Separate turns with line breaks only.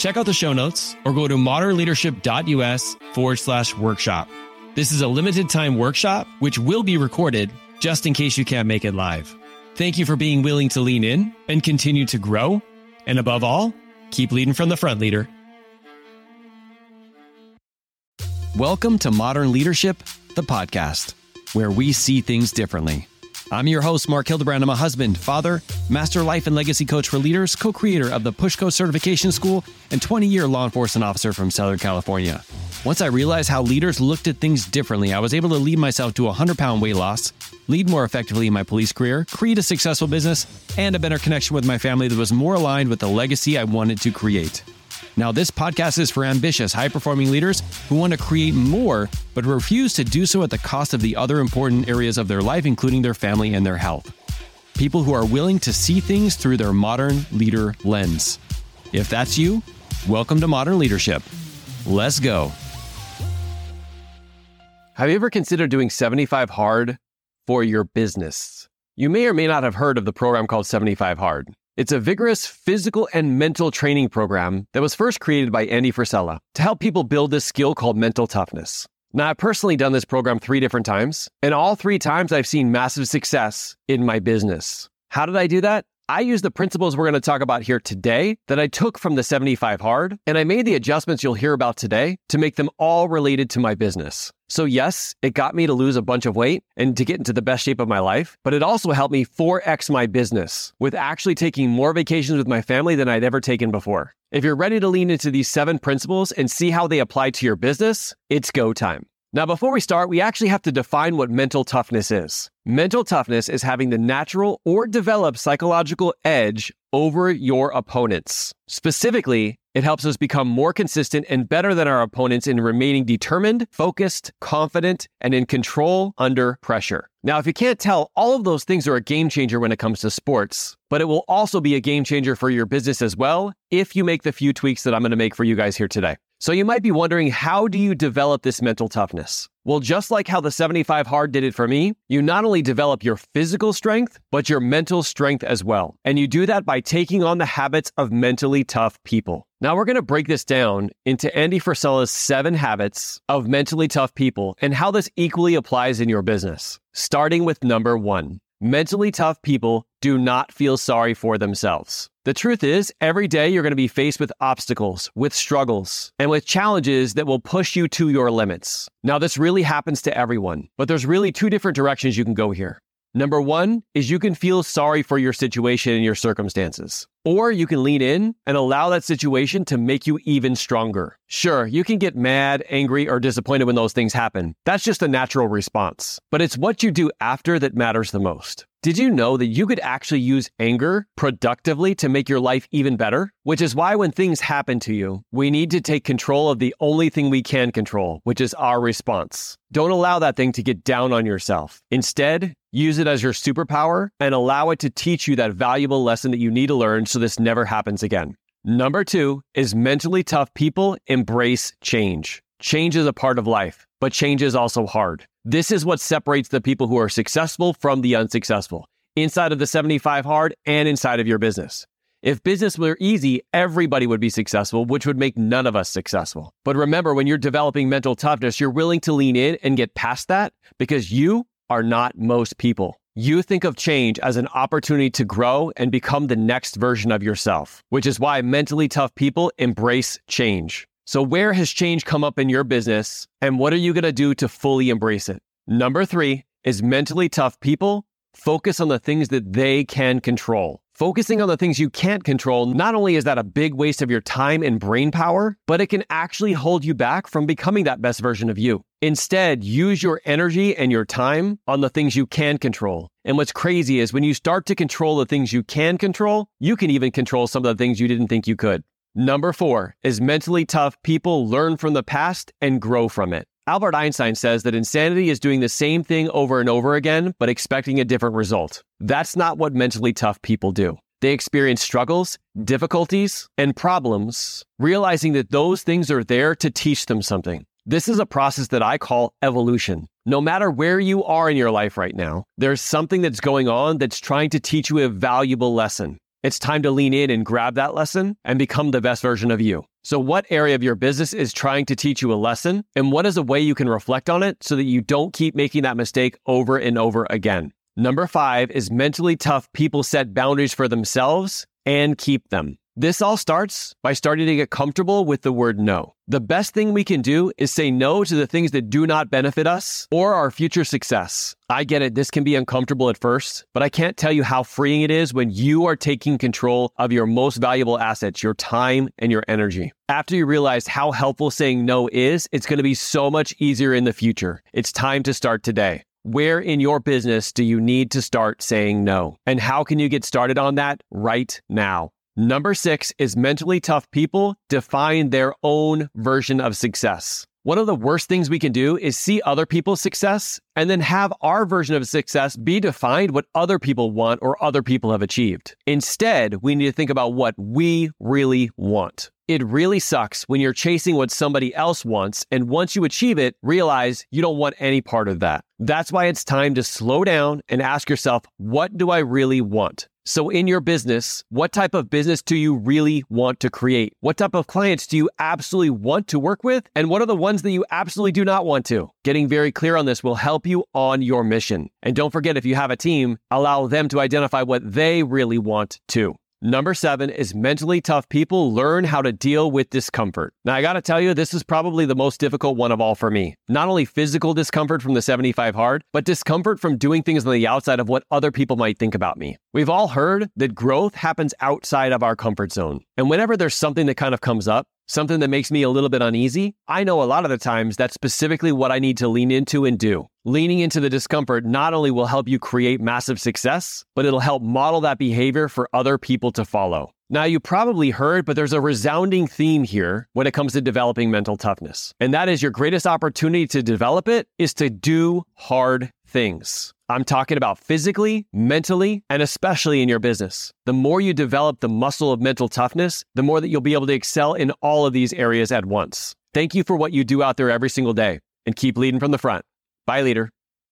Check out the show notes or go to modernleadership.us forward slash workshop. This is a limited time workshop, which will be recorded just in case you can't make it live. Thank you for being willing to lean in and continue to grow. And above all, keep leading from the front, leader. Welcome to Modern Leadership, the podcast, where we see things differently. I'm your host, Mark Hildebrand. I'm a husband, father, master life and legacy coach for leaders, co creator of the Pushco Certification School, and 20 year law enforcement officer from Southern California. Once I realized how leaders looked at things differently, I was able to lead myself to a 100 pound weight loss, lead more effectively in my police career, create a successful business, and a better connection with my family that was more aligned with the legacy I wanted to create. Now, this podcast is for ambitious, high performing leaders who want to create more, but refuse to do so at the cost of the other important areas of their life, including their family and their health. People who are willing to see things through their modern leader lens. If that's you, welcome to Modern Leadership. Let's go. Have you ever considered doing 75 Hard for your business? You may or may not have heard of the program called 75 Hard. It's a vigorous physical and mental training program that was first created by Andy Frisella to help people build this skill called mental toughness. Now, I've personally done this program three different times, and all three times I've seen massive success in my business. How did I do that? I used the principles we're going to talk about here today that I took from the 75 Hard, and I made the adjustments you'll hear about today to make them all related to my business. So, yes, it got me to lose a bunch of weight and to get into the best shape of my life, but it also helped me 4x my business with actually taking more vacations with my family than I'd ever taken before. If you're ready to lean into these seven principles and see how they apply to your business, it's go time. Now, before we start, we actually have to define what mental toughness is. Mental toughness is having the natural or developed psychological edge over your opponents. Specifically, it helps us become more consistent and better than our opponents in remaining determined, focused, confident, and in control under pressure. Now, if you can't tell, all of those things are a game changer when it comes to sports, but it will also be a game changer for your business as well if you make the few tweaks that I'm going to make for you guys here today. So you might be wondering, how do you develop this mental toughness? Well, just like how the 75 hard did it for me, you not only develop your physical strength, but your mental strength as well. And you do that by taking on the habits of mentally tough people. Now we're going to break this down into Andy Frisella's seven habits of mentally tough people and how this equally applies in your business. Starting with number one. Mentally tough people do not feel sorry for themselves. The truth is, every day you're going to be faced with obstacles, with struggles, and with challenges that will push you to your limits. Now, this really happens to everyone, but there's really two different directions you can go here. Number one is you can feel sorry for your situation and your circumstances. Or you can lean in and allow that situation to make you even stronger. Sure, you can get mad, angry, or disappointed when those things happen. That's just a natural response. But it's what you do after that matters the most. Did you know that you could actually use anger productively to make your life even better? Which is why when things happen to you, we need to take control of the only thing we can control, which is our response. Don't allow that thing to get down on yourself. Instead, use it as your superpower and allow it to teach you that valuable lesson that you need to learn so this never happens again. Number two is mentally tough people embrace change. Change is a part of life, but change is also hard. This is what separates the people who are successful from the unsuccessful inside of the 75 hard and inside of your business. If business were easy, everybody would be successful, which would make none of us successful. But remember, when you're developing mental toughness, you're willing to lean in and get past that because you are not most people. You think of change as an opportunity to grow and become the next version of yourself, which is why mentally tough people embrace change. So, where has change come up in your business, and what are you going to do to fully embrace it? Number three is mentally tough people focus on the things that they can control. Focusing on the things you can't control, not only is that a big waste of your time and brain power, but it can actually hold you back from becoming that best version of you. Instead, use your energy and your time on the things you can control. And what's crazy is when you start to control the things you can control, you can even control some of the things you didn't think you could. Number four is mentally tough people learn from the past and grow from it. Albert Einstein says that insanity is doing the same thing over and over again, but expecting a different result. That's not what mentally tough people do. They experience struggles, difficulties, and problems, realizing that those things are there to teach them something. This is a process that I call evolution. No matter where you are in your life right now, there's something that's going on that's trying to teach you a valuable lesson. It's time to lean in and grab that lesson and become the best version of you. So, what area of your business is trying to teach you a lesson? And what is a way you can reflect on it so that you don't keep making that mistake over and over again? Number five is mentally tough people set boundaries for themselves and keep them. This all starts by starting to get comfortable with the word no. The best thing we can do is say no to the things that do not benefit us or our future success. I get it, this can be uncomfortable at first, but I can't tell you how freeing it is when you are taking control of your most valuable assets, your time and your energy. After you realize how helpful saying no is, it's going to be so much easier in the future. It's time to start today. Where in your business do you need to start saying no? And how can you get started on that right now? Number six is mentally tough people define their own version of success. One of the worst things we can do is see other people's success and then have our version of success be defined what other people want or other people have achieved. Instead, we need to think about what we really want. It really sucks when you're chasing what somebody else wants, and once you achieve it, realize you don't want any part of that. That's why it's time to slow down and ask yourself, what do I really want? So, in your business, what type of business do you really want to create? What type of clients do you absolutely want to work with? And what are the ones that you absolutely do not want to? Getting very clear on this will help you on your mission. And don't forget, if you have a team, allow them to identify what they really want too. Number seven is mentally tough people learn how to deal with discomfort. Now, I gotta tell you, this is probably the most difficult one of all for me. Not only physical discomfort from the 75 hard, but discomfort from doing things on the outside of what other people might think about me. We've all heard that growth happens outside of our comfort zone. And whenever there's something that kind of comes up, something that makes me a little bit uneasy, I know a lot of the times that's specifically what I need to lean into and do. Leaning into the discomfort not only will help you create massive success, but it'll help model that behavior for other people to follow. Now, you probably heard, but there's a resounding theme here when it comes to developing mental toughness. And that is your greatest opportunity to develop it is to do hard things. I'm talking about physically, mentally, and especially in your business. The more you develop the muscle of mental toughness, the more that you'll be able to excel in all of these areas at once. Thank you for what you do out there every single day and keep leading from the front. Bye, leader.